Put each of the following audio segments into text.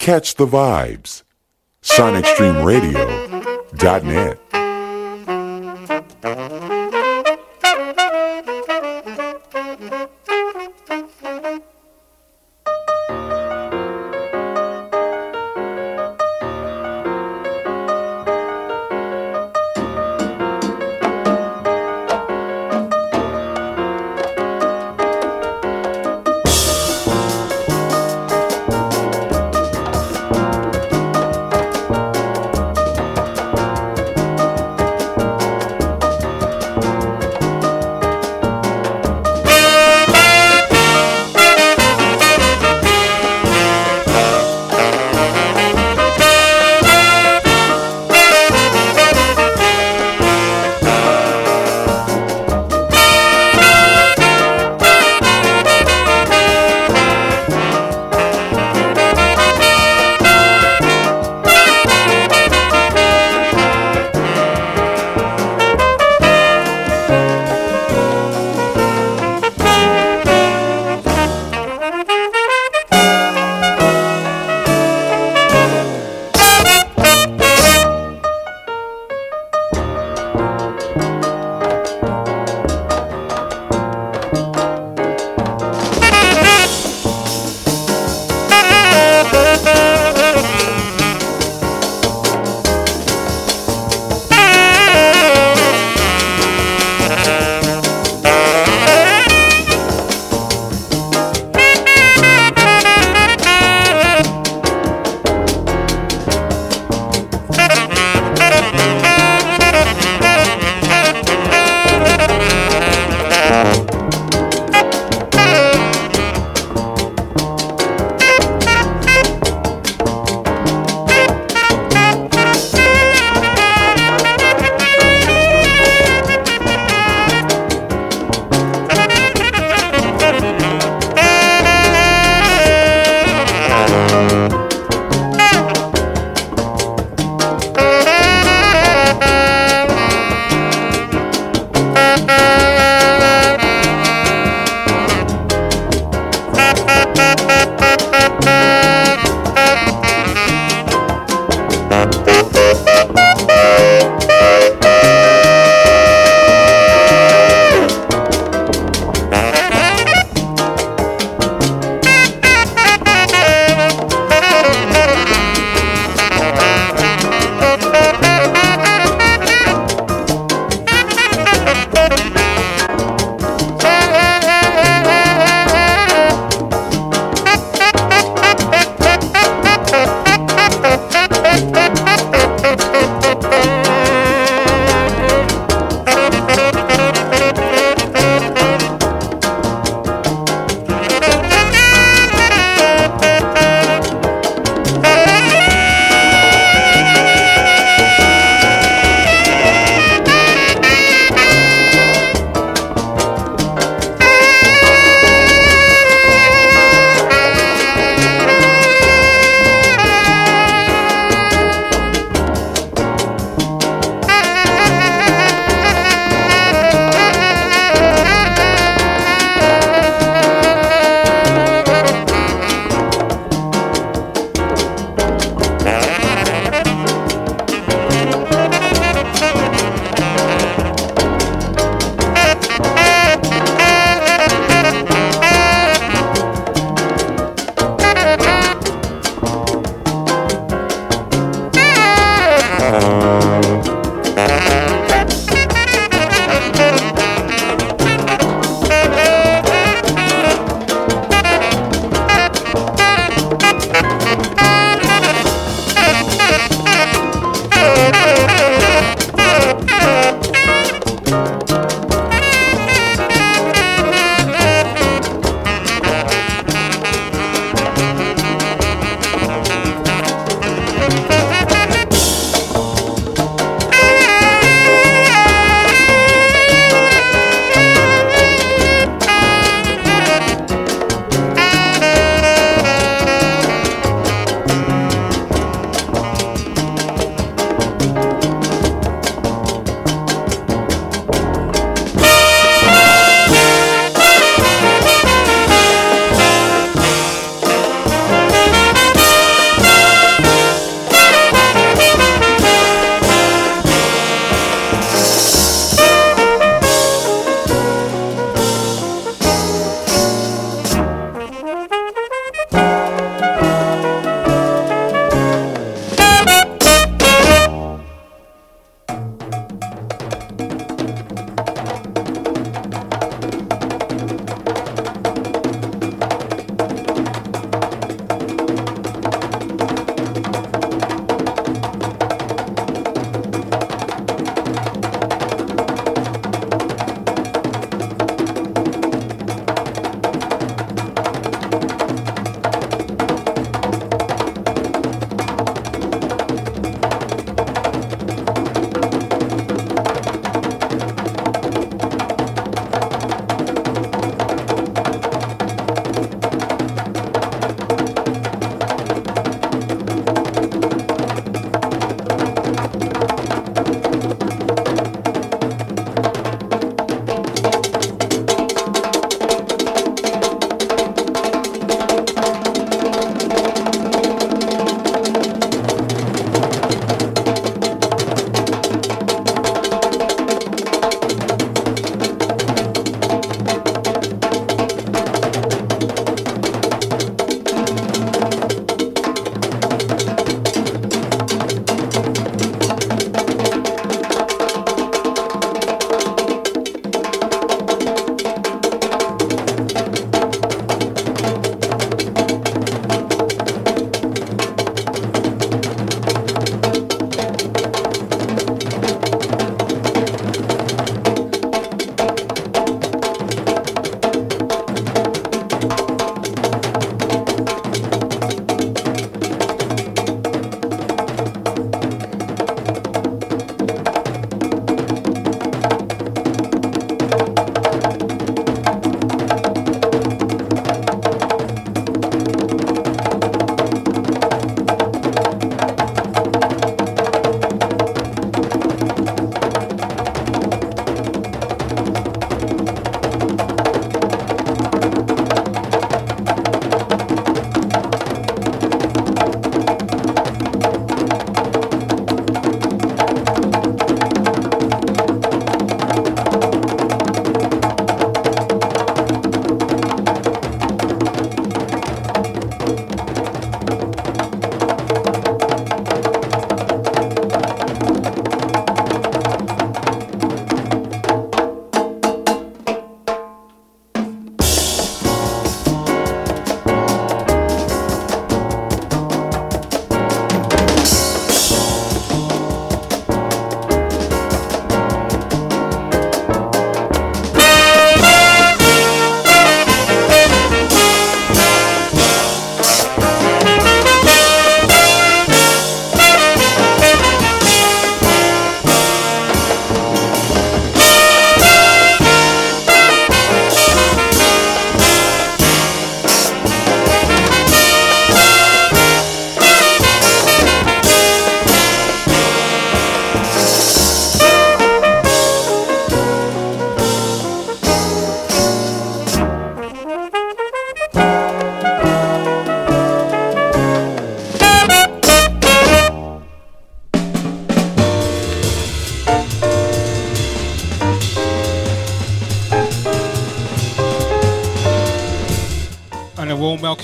Catch the vibes. SonicStreamRadio.net.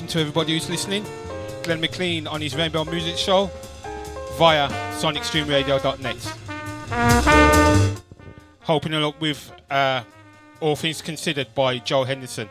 to everybody who's listening. Glenn McLean on his Rainbow Music Show via sonicstreamradio.net. Hoping to look with uh, All Things Considered by Joe Henderson.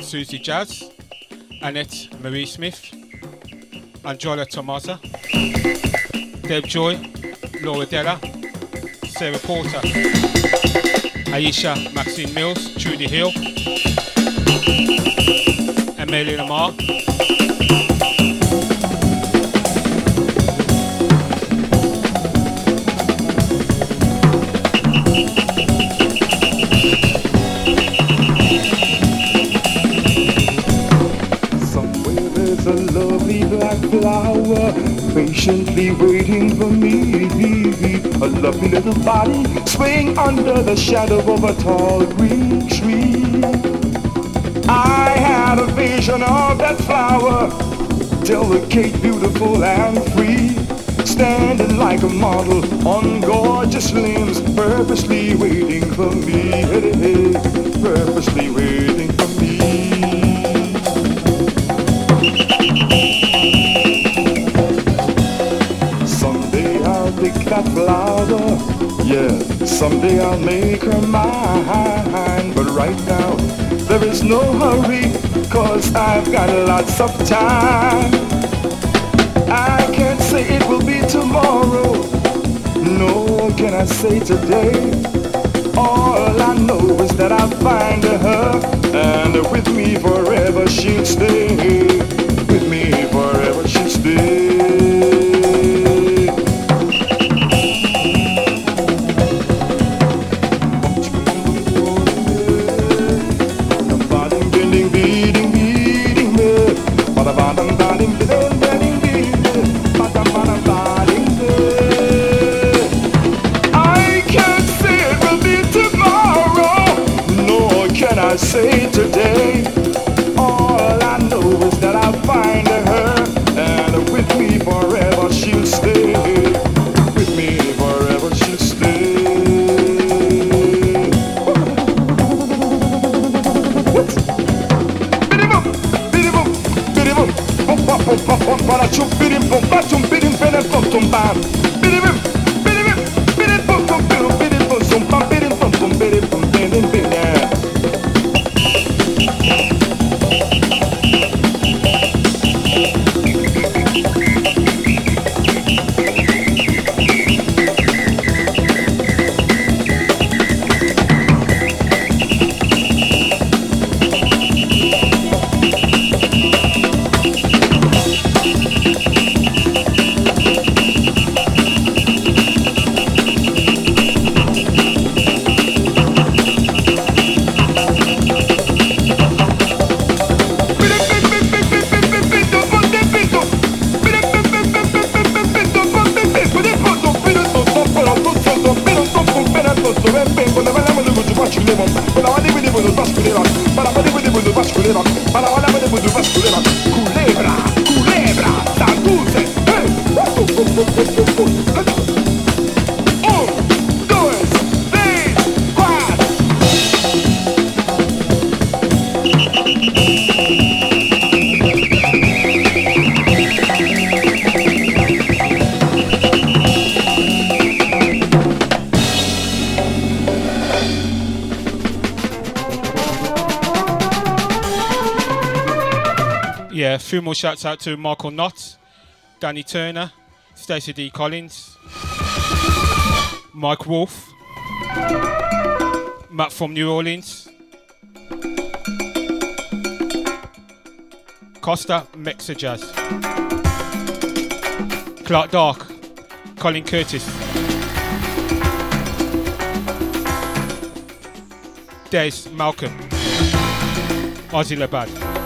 Susie Jazz, Annette Marie Smith, Angela Tomasa, Deb Joy, Laura Della, Sarah Porter, Aisha Maxine Mills, Trudy Hill, Amelia Lamar, body swaying under the shadow of a tall green tree. I had a vision of that flower, delicate, beautiful, and free. Standing like a model on gorgeous limbs, purposely waiting for me. Purposely waiting for me. Someday I'll pick that flower. Yeah, someday I'll make her mine. But right now, there is no hurry, cause I've got lots of time. I can't say it will be tomorrow, no, can I say today? All I know is that I'll find her, and with me forever she'll stay. With me forever she'll stay. Few more shouts out to Michael Knott, Danny Turner, Stacey D. Collins, Mike Wolf, Matt from New Orleans, Costa Mexa Jazz, Clark Dark, Colin Curtis, Des Malcolm, Ozzy Labad.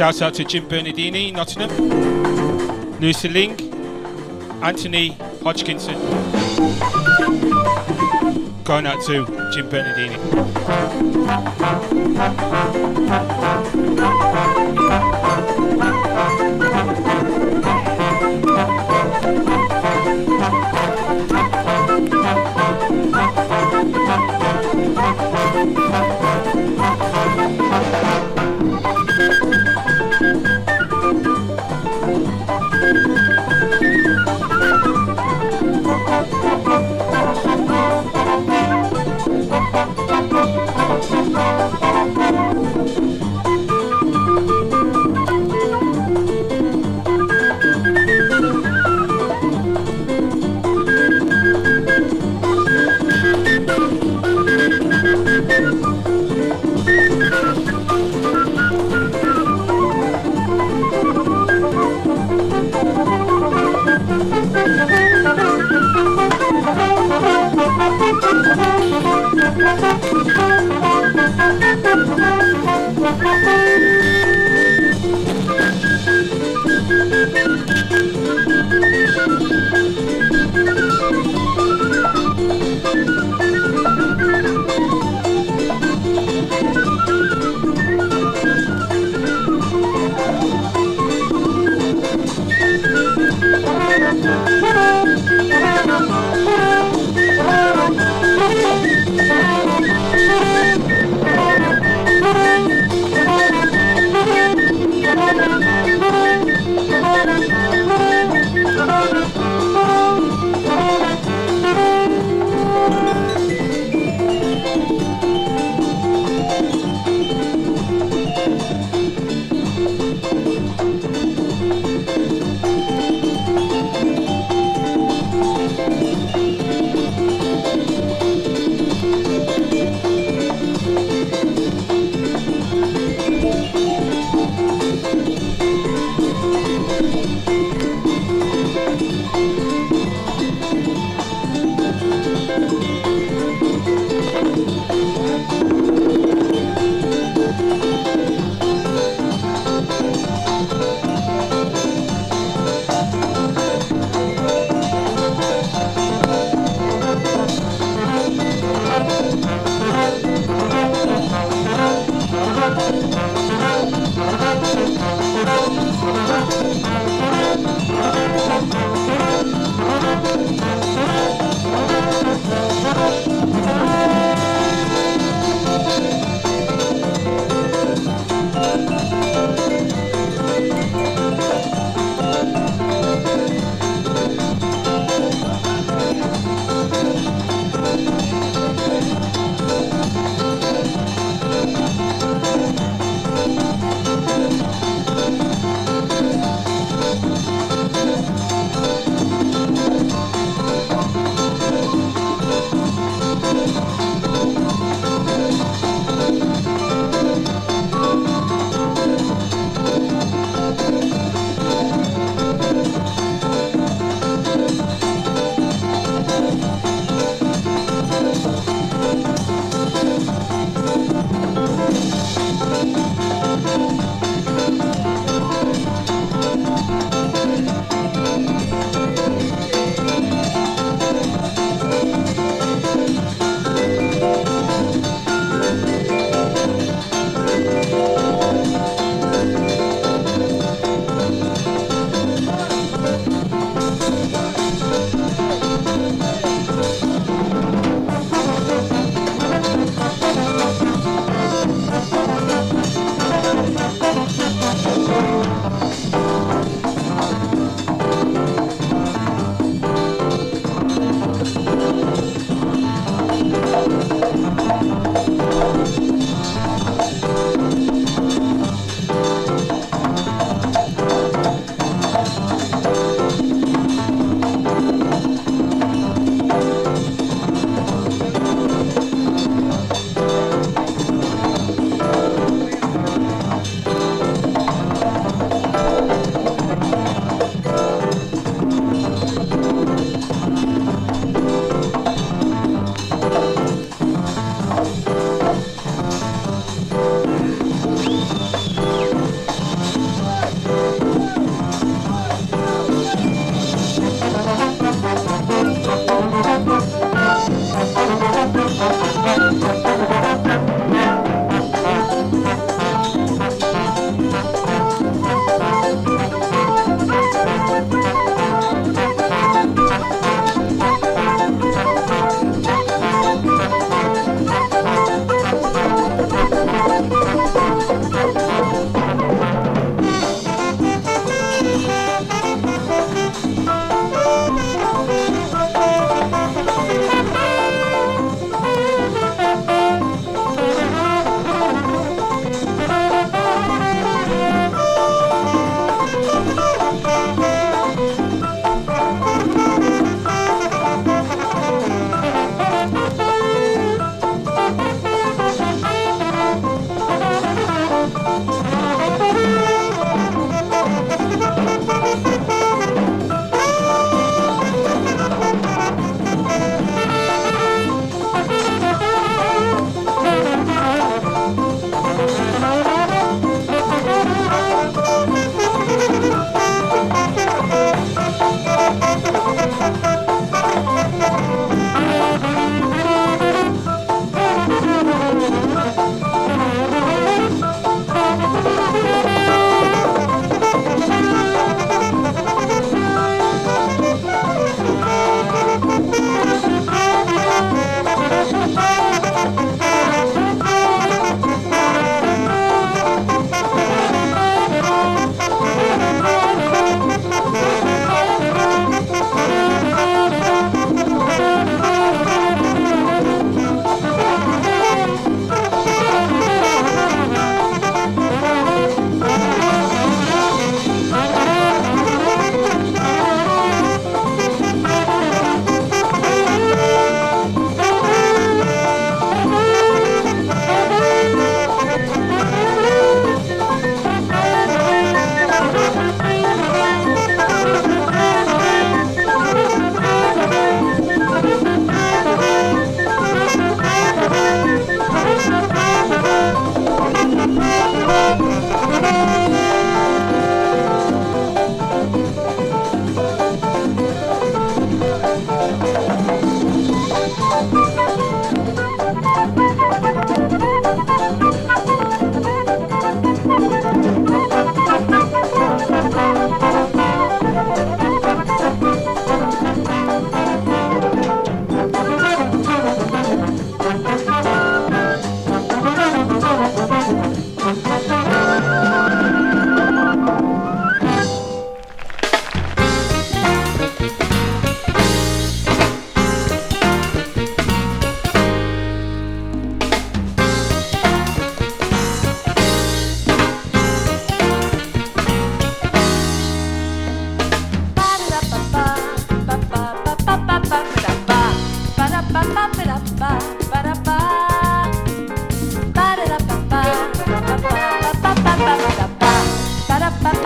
Shout out to Jim Bernardini, Nottingham, Lucy Ling, Anthony Hodgkinson. Going out to Jim Bernardini. Thank you.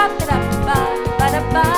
ba ba ba ba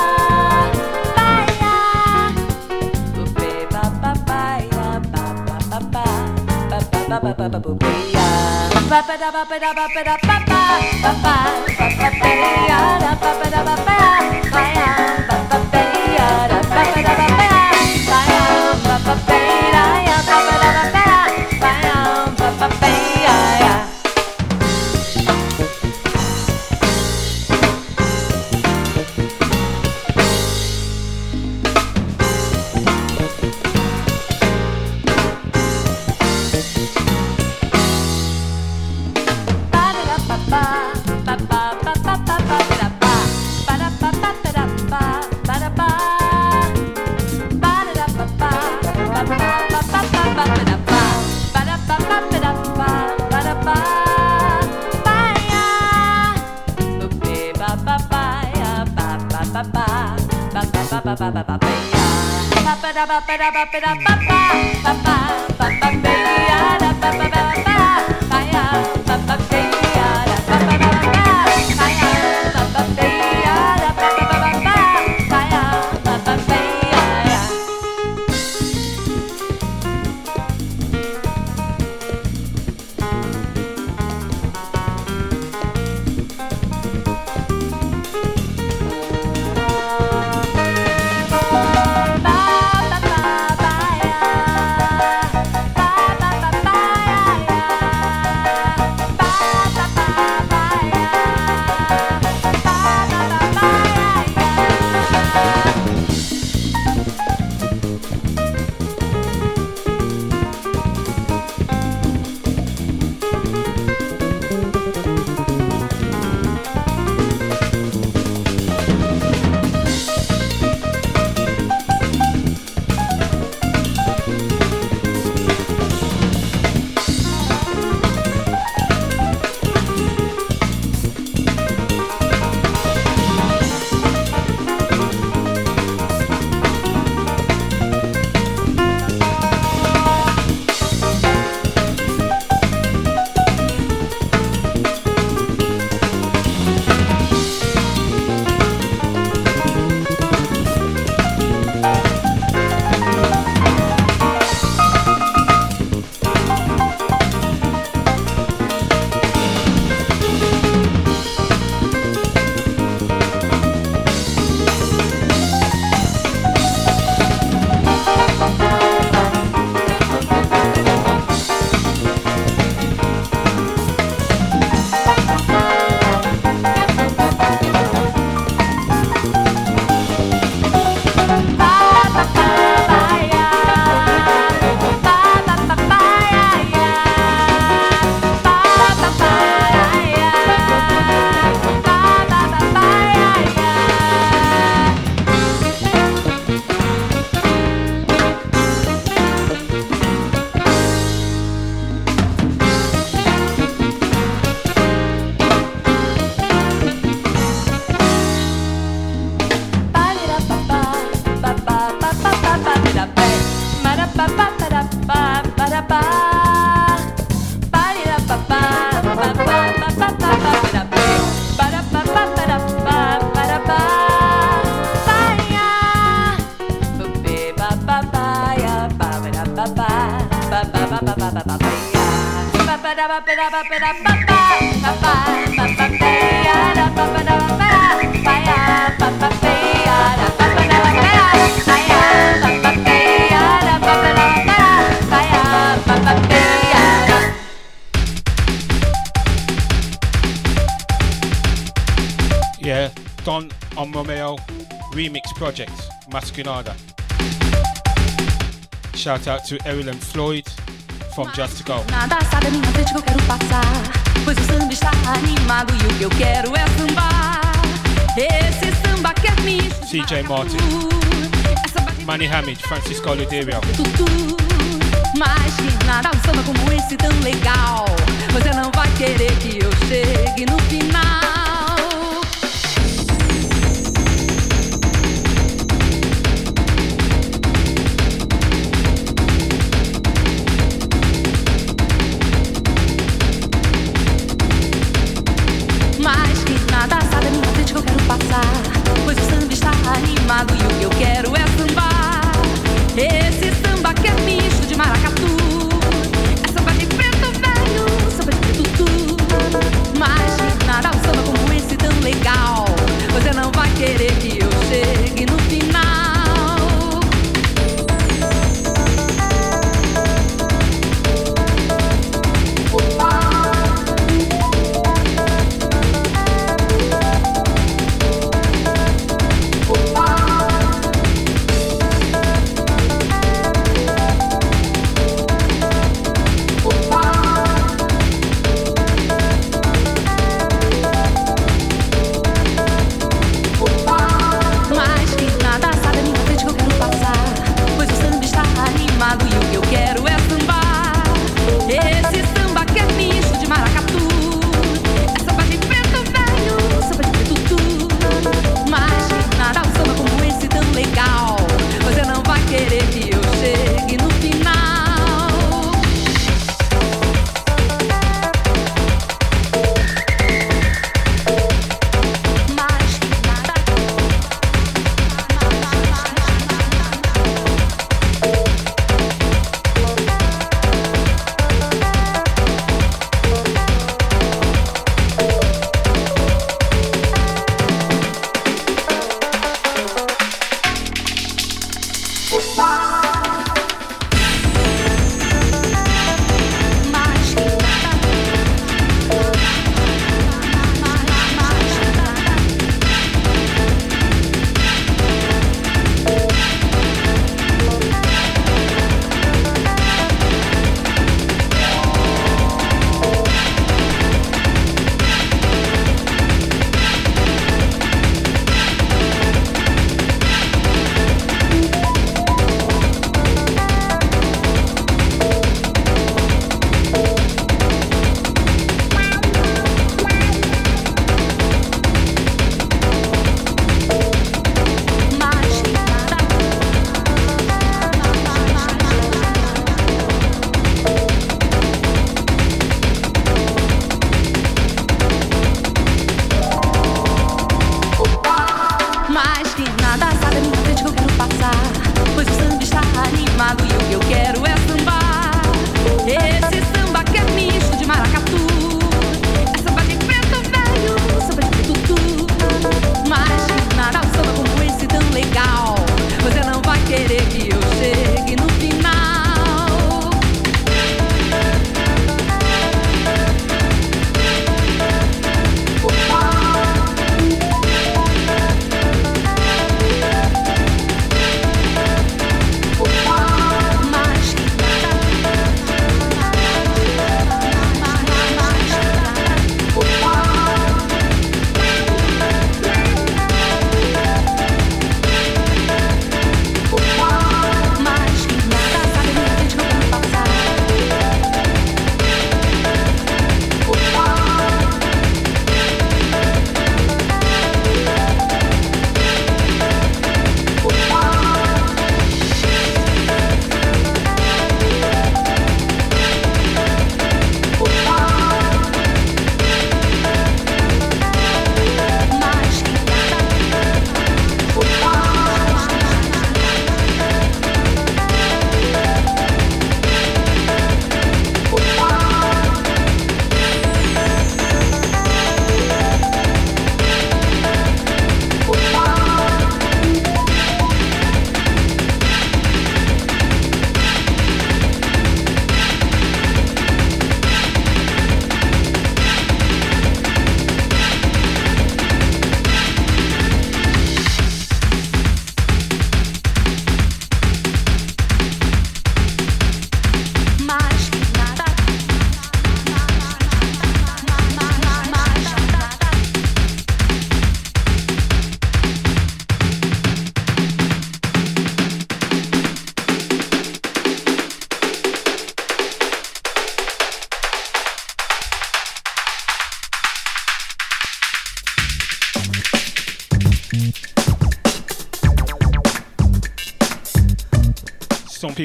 ba ba ba Yeah, Don on Romeo remix project, Masquerada. Shout out to Errol and Floyd from Just to Go. Nada sabe a minha frente que eu quero passar. Pois o samba está animado e o que eu quero é sambar. Esse samba que misto. de CJ Martin. Manny Hamid, Francisco Oliveira. Mas que nada um samba como esse tão legal. Você não vai querer que eu chegue no final.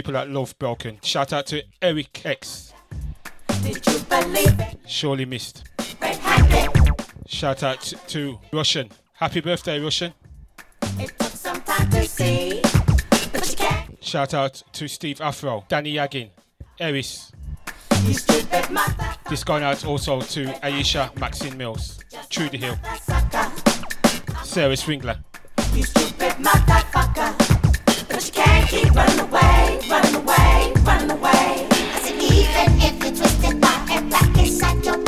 People that love Broken. Shout out to Eric X. Surely missed. Shout out to, Russian. Happy birthday, Russian. See. Shout out to Steve Afro, Danny Yagin, Eris. This going out also to Aisha Maxine Mills, Trudy Hill. Sarah Swingler. You stupid motherfucker. But you can't keep running away, running away, running away. I said even if you twisted by and back inside your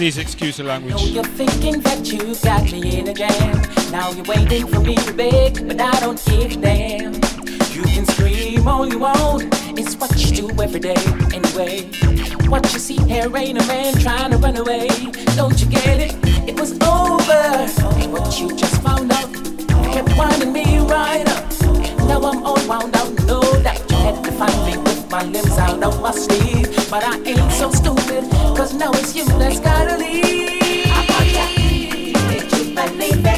Please excuse the know language. you're thinking that you got me in a jam. Now you're waiting for me to beg, but I don't give a damn. You can scream all you want, it's what you do every day anyway. What you see here ain't a man trying to run away. Don't you get it? It was over. What you just found out kept winding me right up. Now I'm all wound out, no doubt. You had to find me with my limbs out of my sleeve. But I ain't so stupid, cause now it's you that's gotta leave. I Did you believe in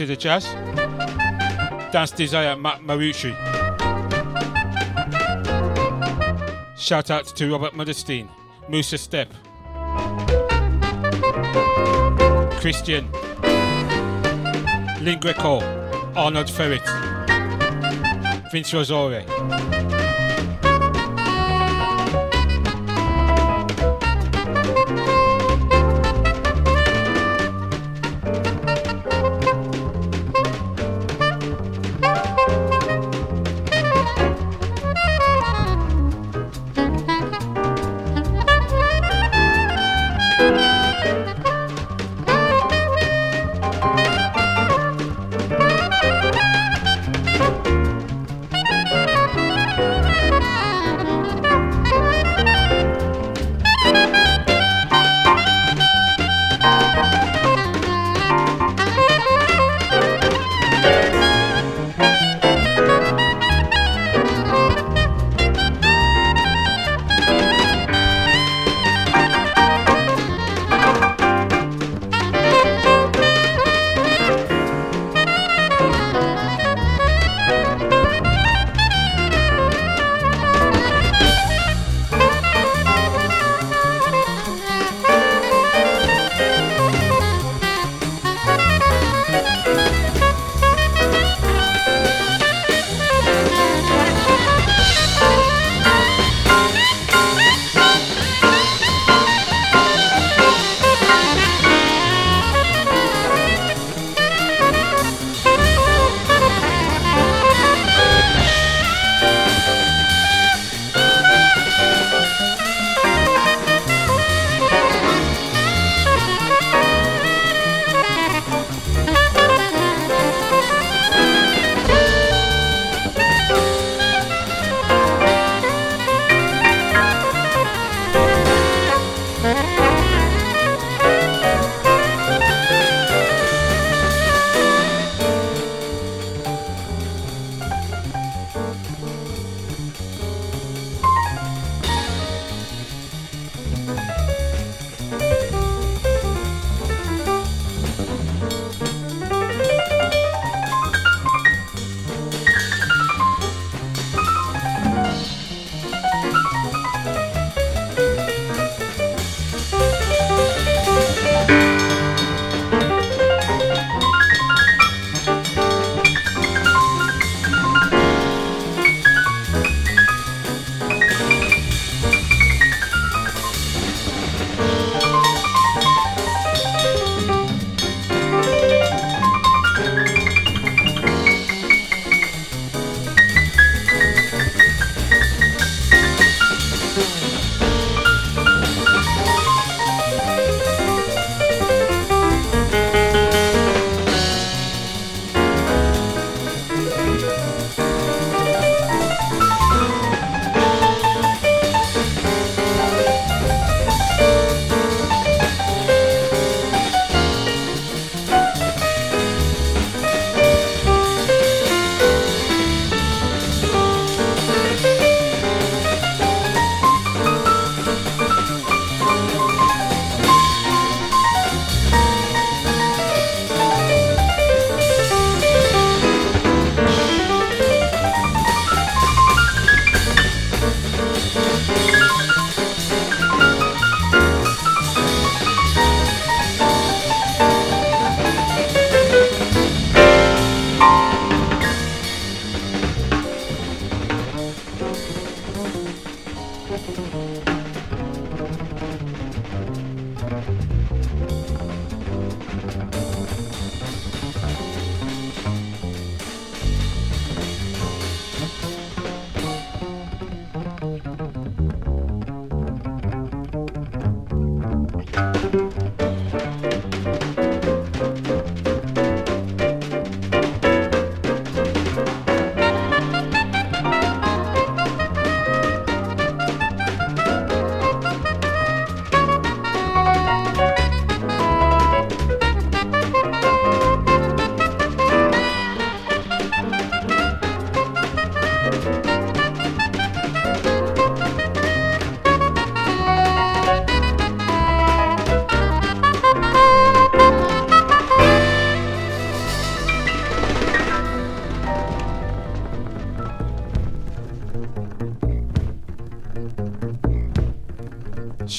to the jazz. Dance Desire Matt Marucci. Shout out to Robert Modestine, Musa Step, Christian, Lynn Greco, Arnold Ferret, Vince Rosore.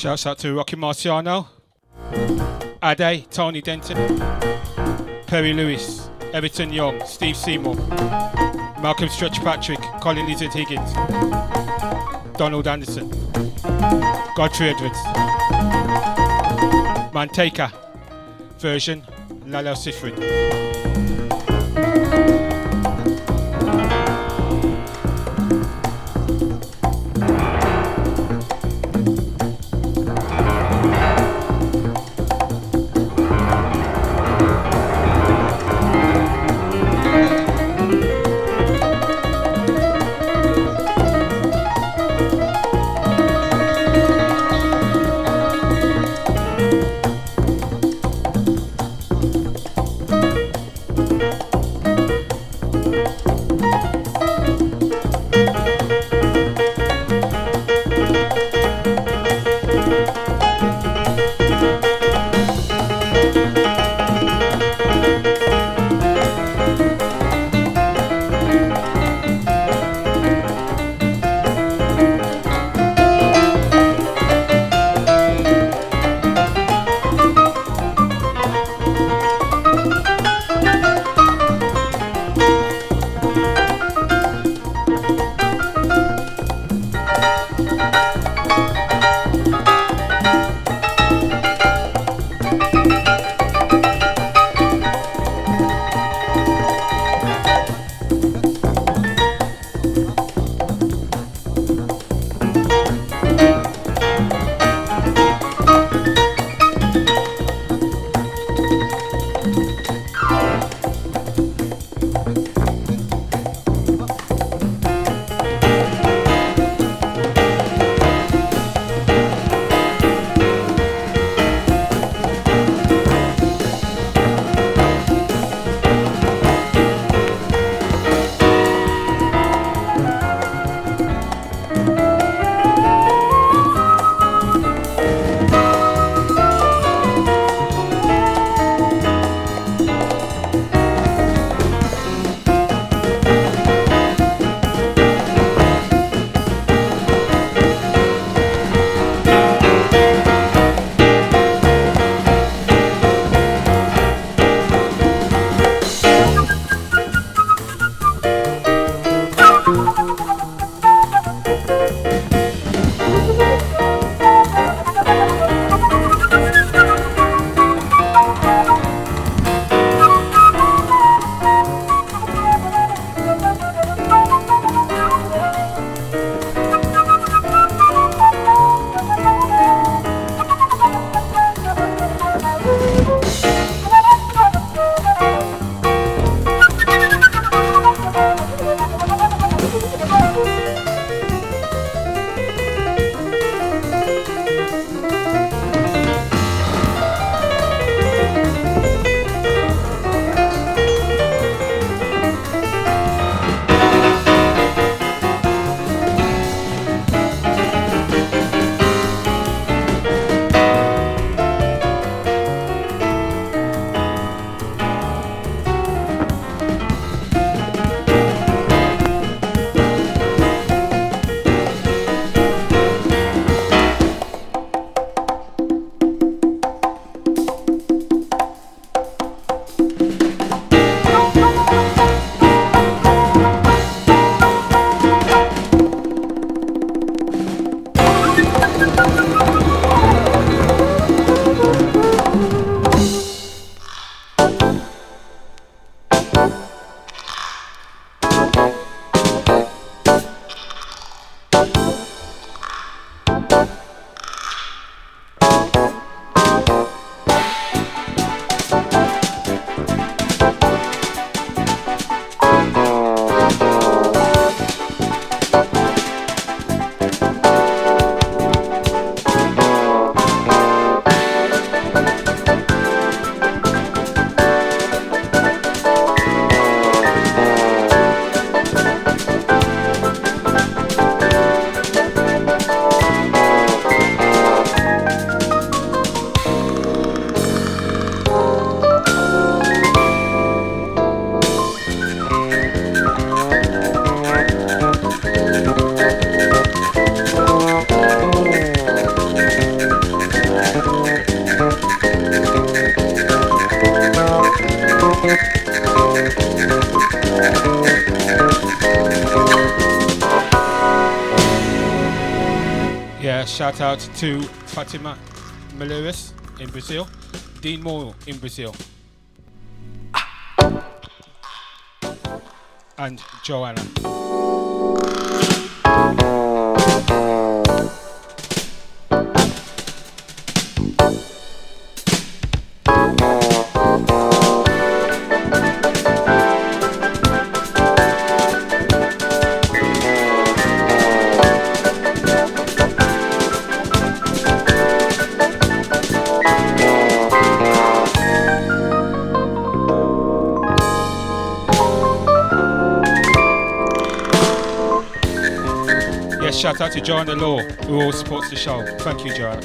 Shouts out to Rocky Marciano, Ade, Tony Denton, Perry Lewis, Everton Young, Steve Seymour, Malcolm Stretch Patrick, Colin Lizard Higgins, Donald Anderson, Godfrey Edwards, Manteca version, Lalo Schifrin. Out to Fatima Maluris in Brazil, Dean Moore in Brazil, and Joanna. Shout out to Joanna Law, who always supports the show. Thank you, Joanna.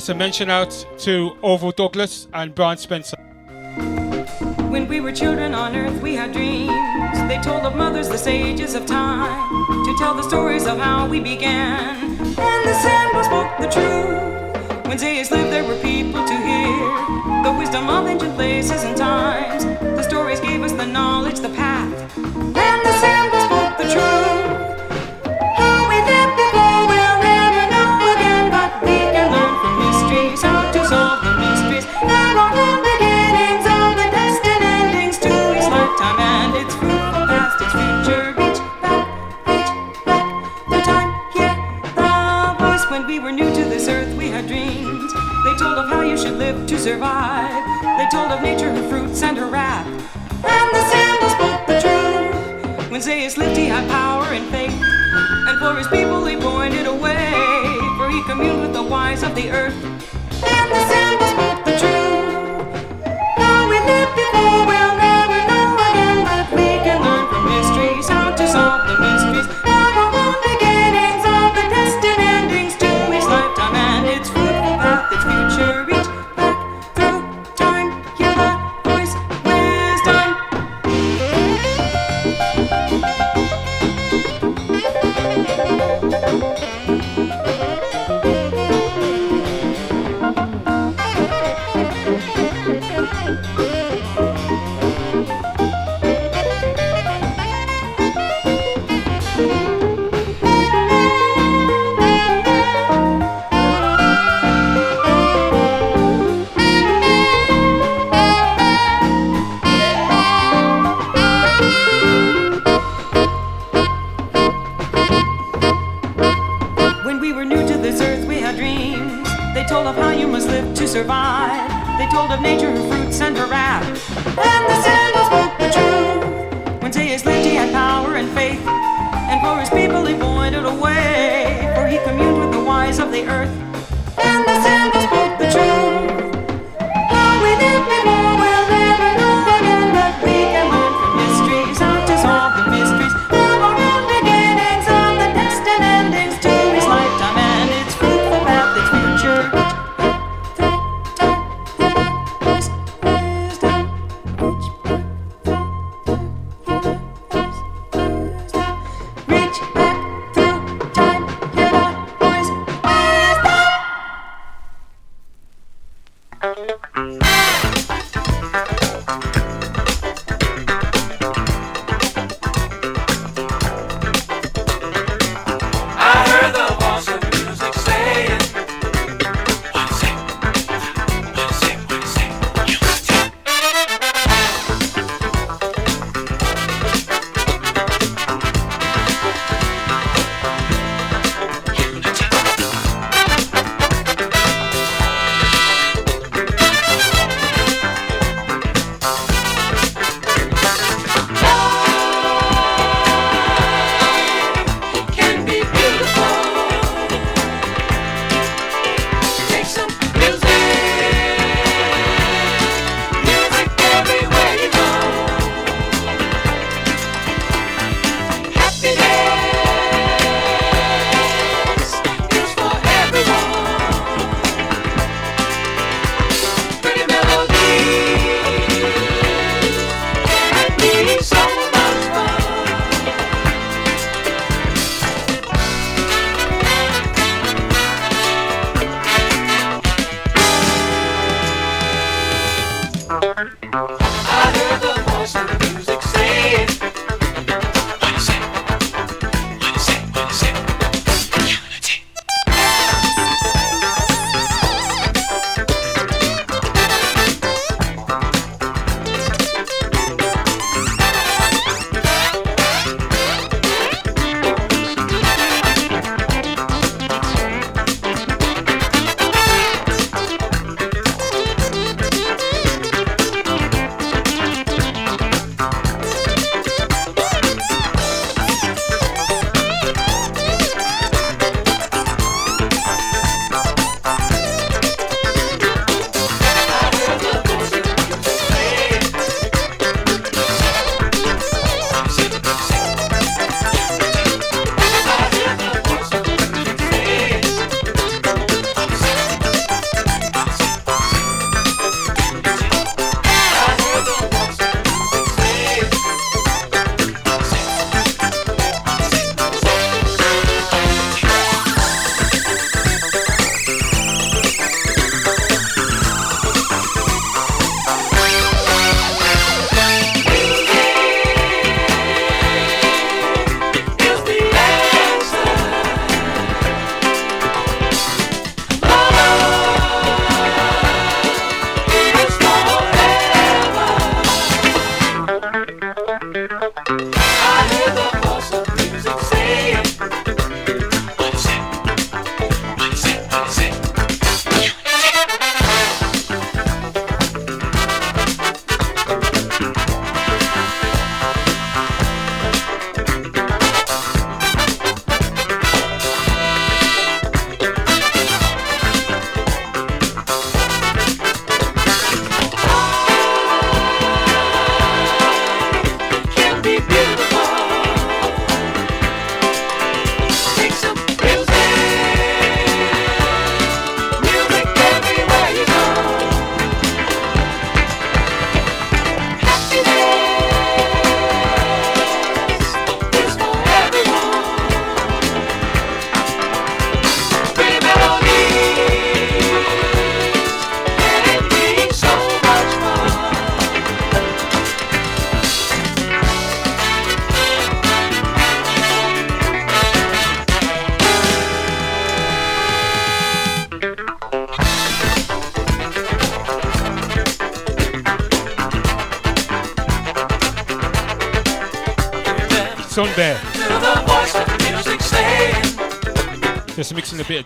Yes, a mention out to Orville Douglas and Brian Spencer. When we were children on earth, we had dreams. They told of mothers, the sages of time, to tell the stories of how we began. And the sandal spoke the truth. When Zayas lived, there were people to hear the wisdom of ancient places and times. The stories gave us the knowledge, the path. How you should live to survive. They told of nature, her fruits, and her wrath. And the sandal spoke the truth. When Zayas lived, he had power and faith. And for his people he pointed a way, for he communed with the wise of the earth. And the sandal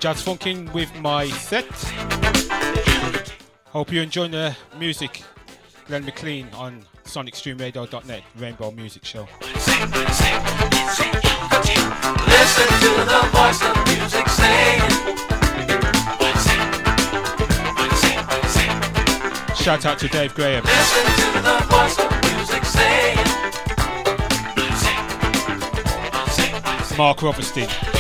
jazz funk in with my set. Hope you're enjoying the music. Glenn McLean on sonicstreamradio.net, Rainbow Music Show. Listen to the voice of music. Shout out to Dave Graham. Listen to the voice of music. Mark Robertson.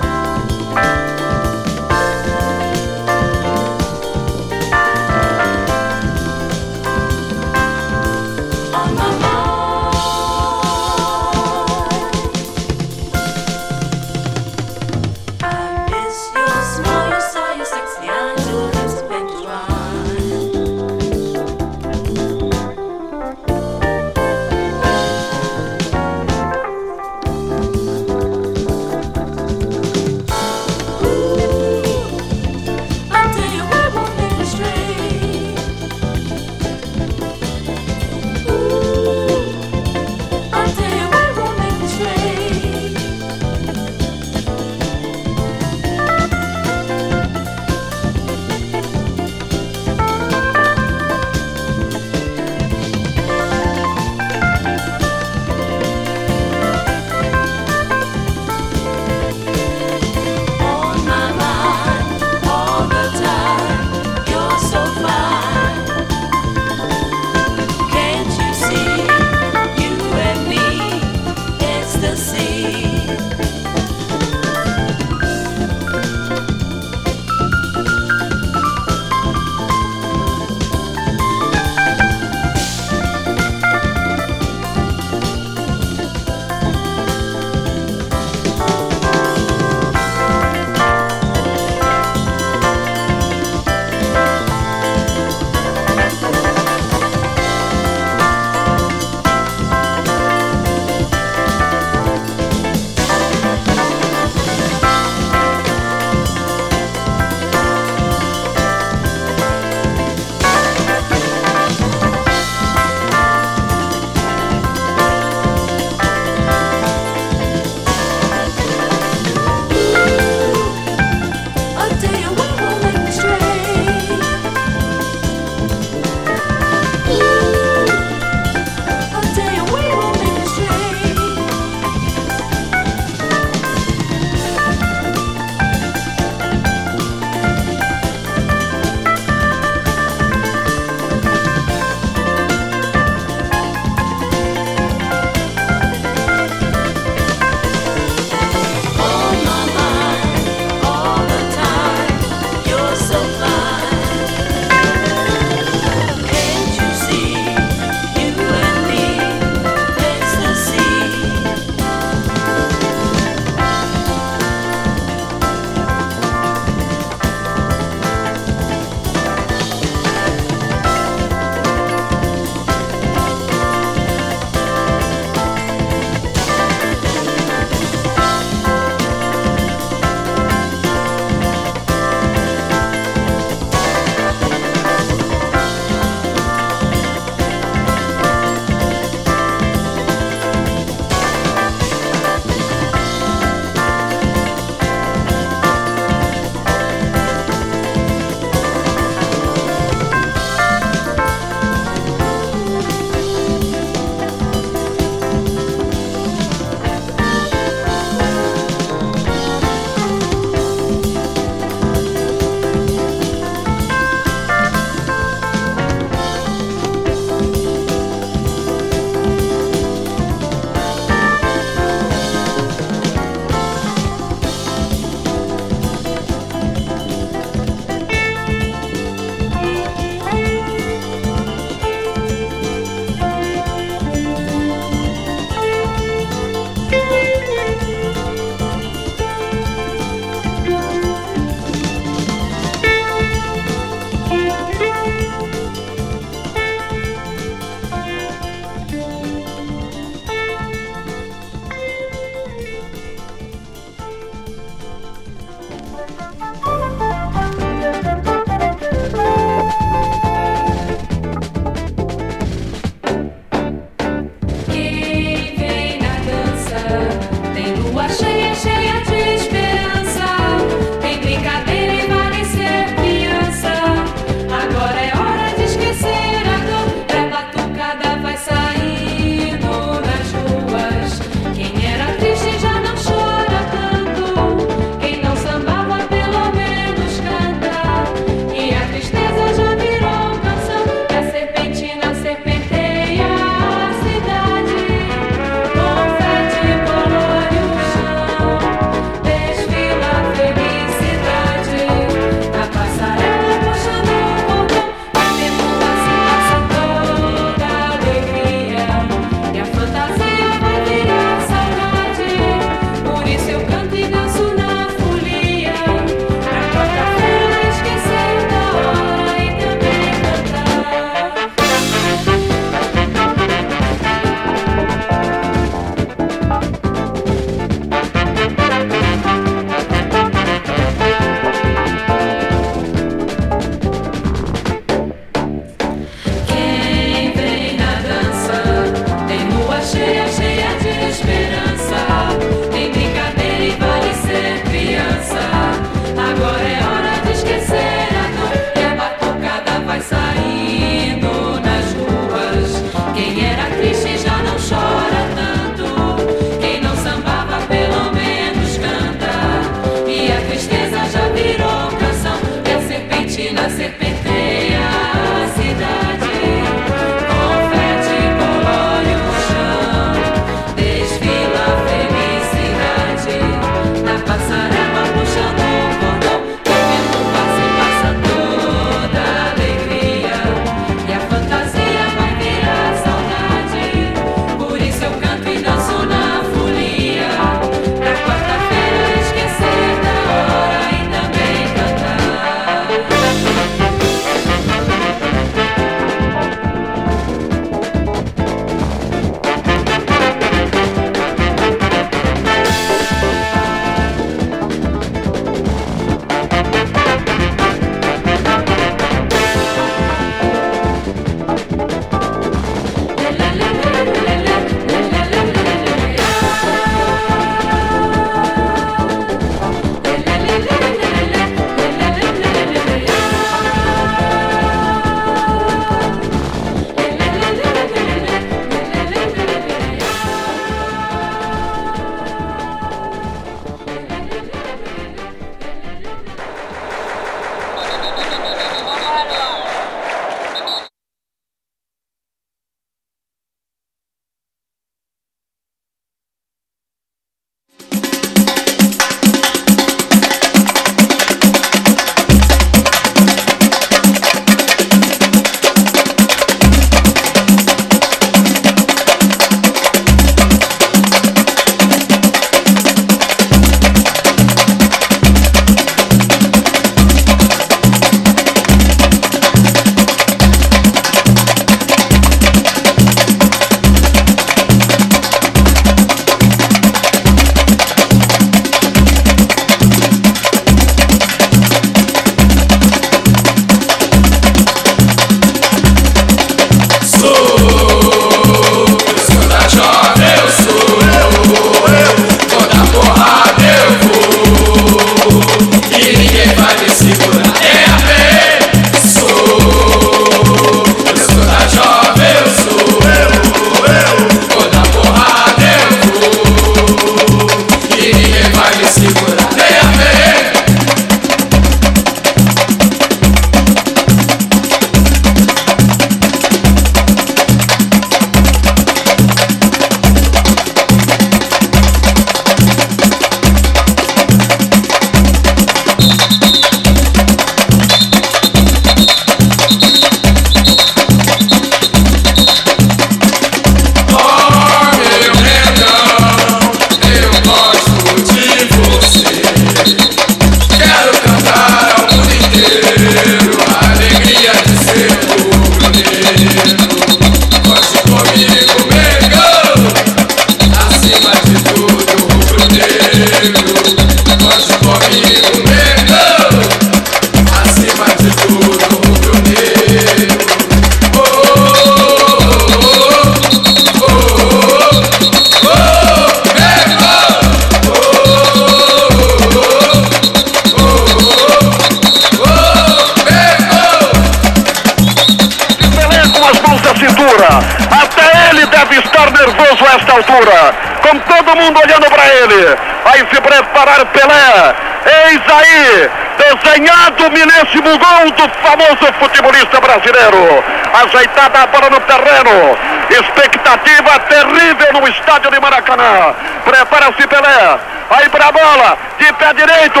do famoso futebolista brasileiro. Ajeitada a bola no terreno. Expectativa terrível no estádio de Maracanã. Prepara-se Pelé. Aí a bola, de pé direito,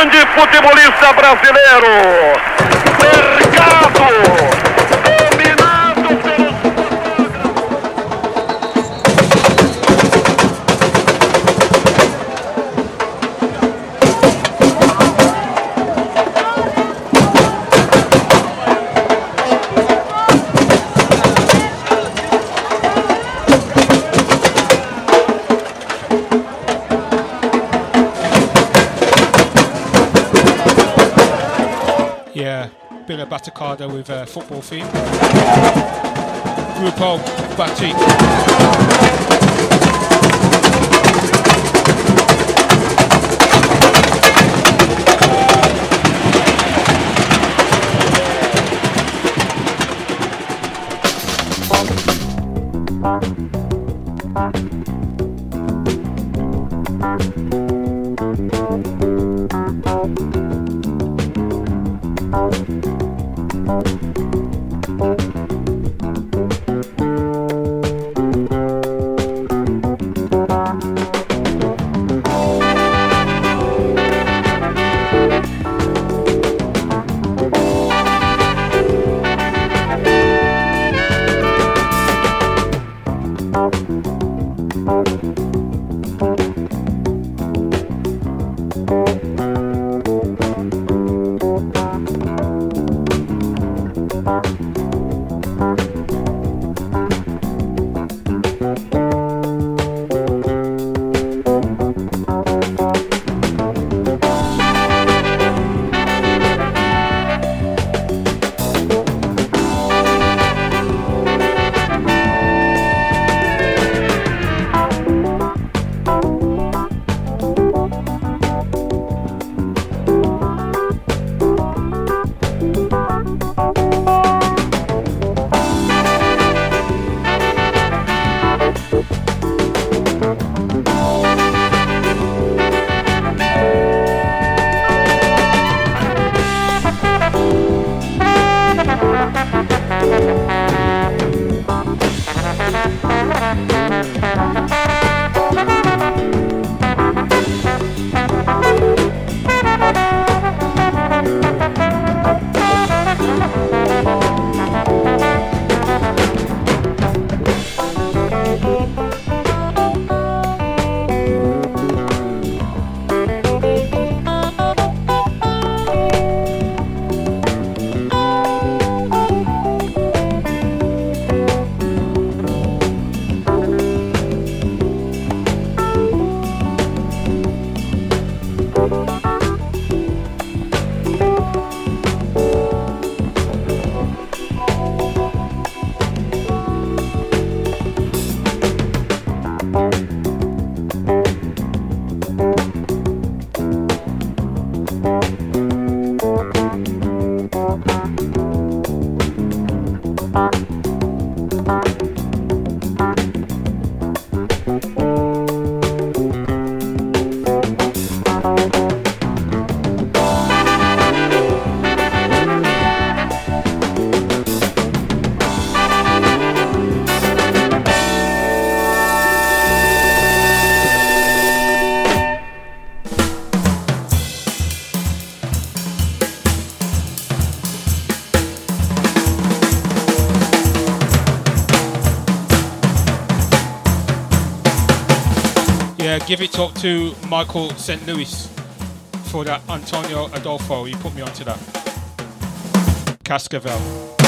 grande futebolista brasileiro. Atakada with a football theme. RuPaul Batik. Yeah, give it up to Michael St. Louis for that Antonio Adolfo. He put me onto that. Cascavel.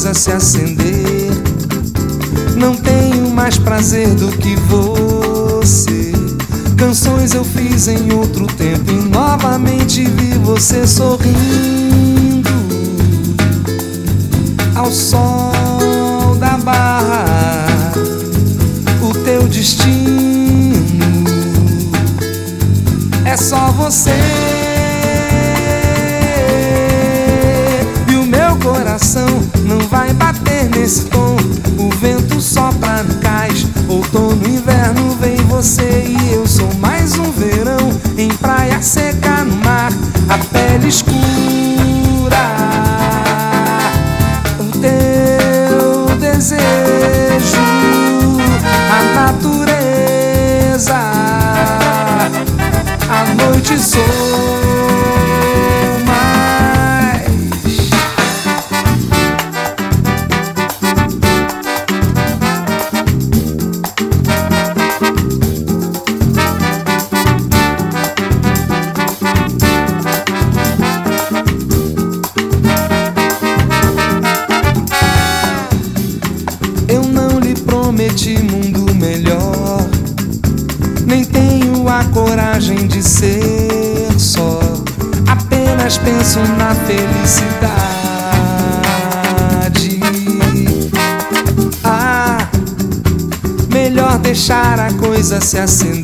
precisa se acender. Não tenho mais prazer do que você. Canções eu fiz em outro tempo e novamente vi você sorrindo ao sol da barra. O teu destino é só você. você e eu sou mais um verão em praia seca no mar, a pele escura. O teu desejo, a natureza, a noite soa. se assinar.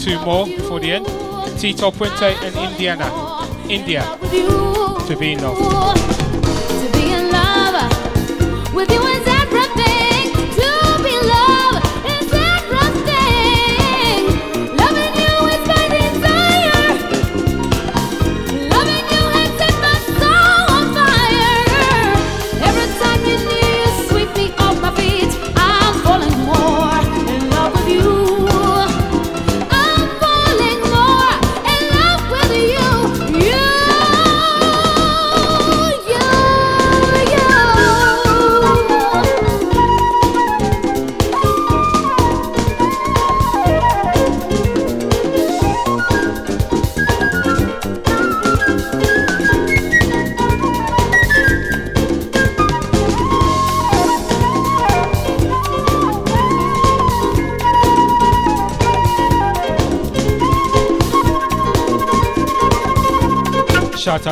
two more before the end. Tito Puente and Indiana. India. To be in love. To be in love with you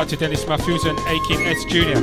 to Dennis Matthews and Akin S. Jr.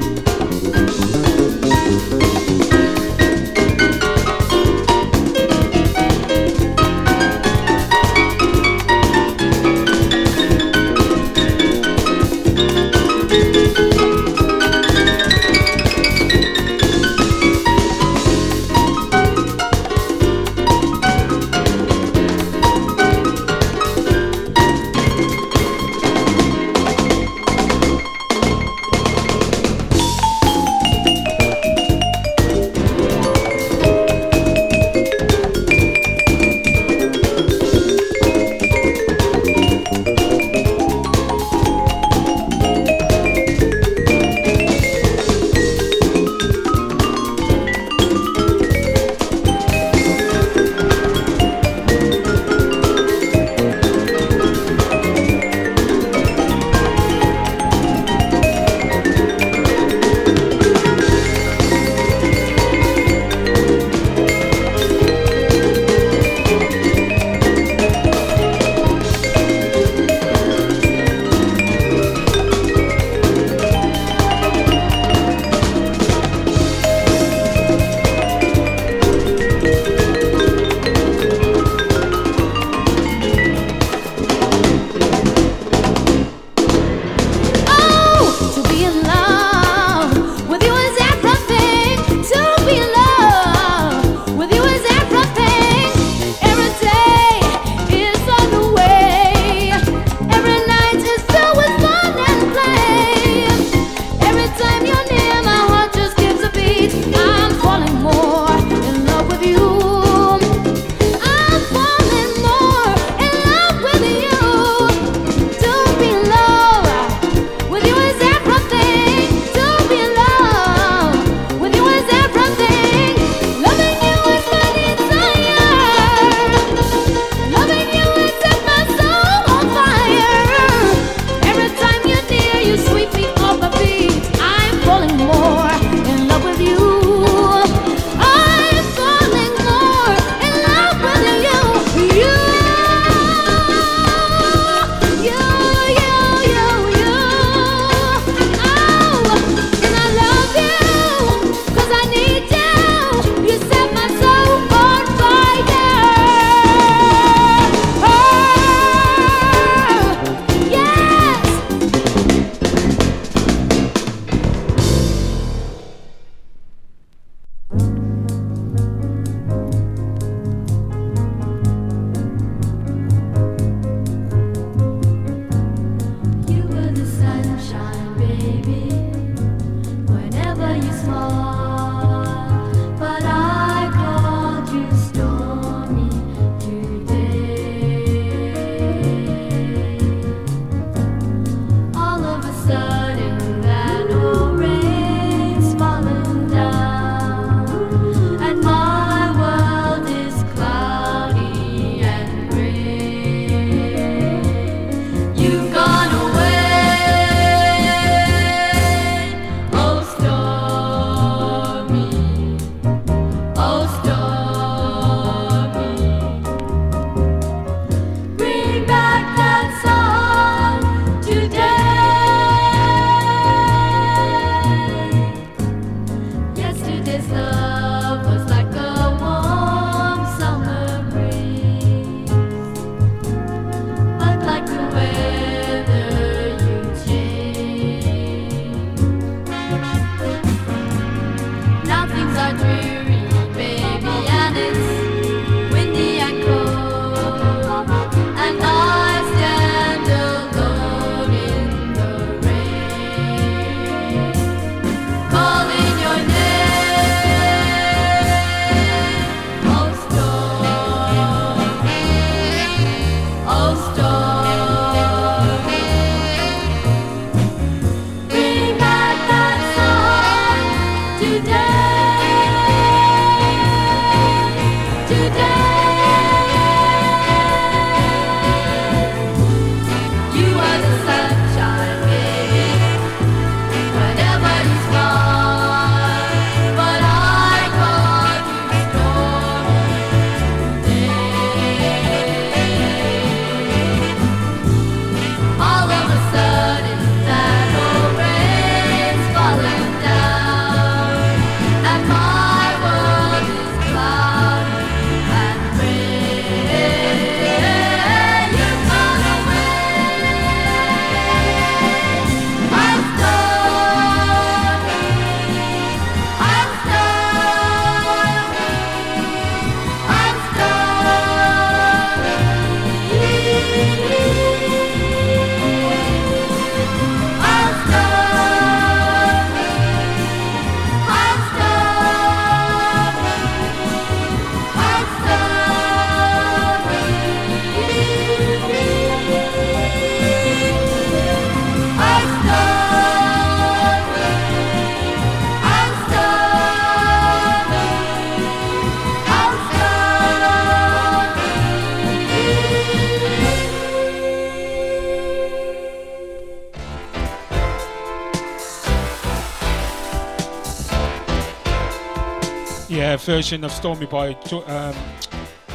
version of Stormy by um,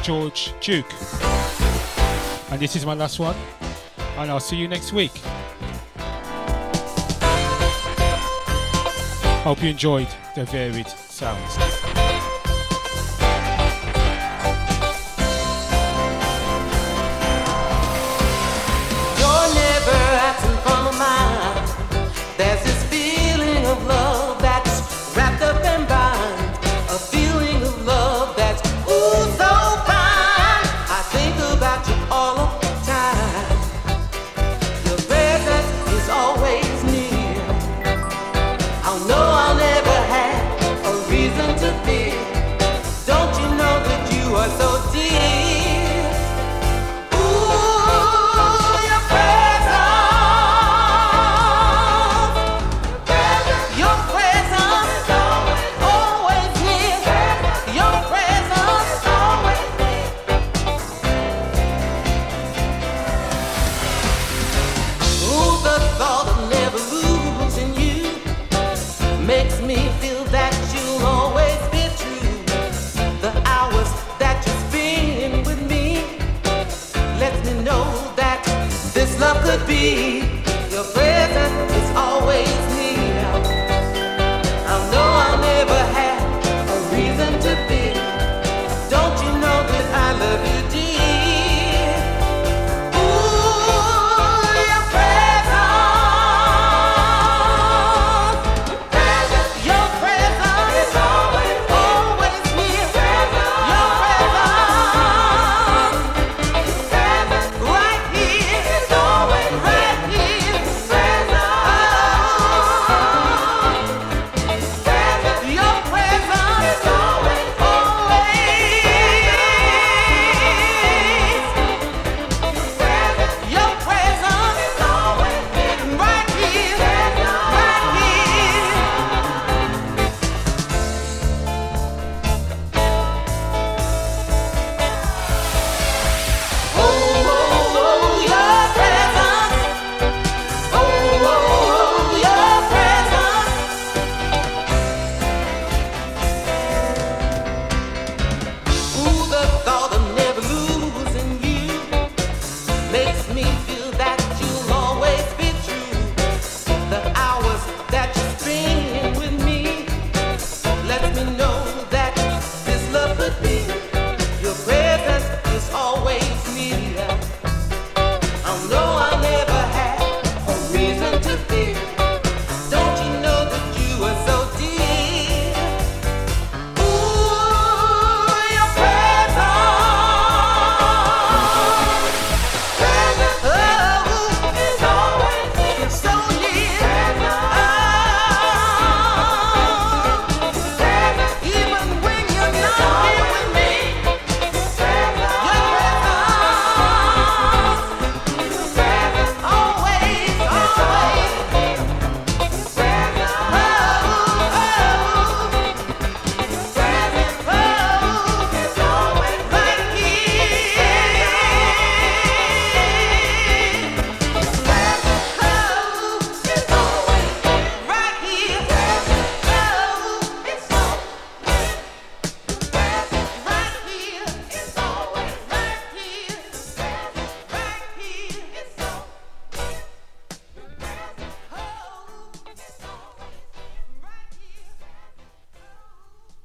George Duke. And this is my last one, and I'll see you next week. Hope you enjoyed the varied sounds.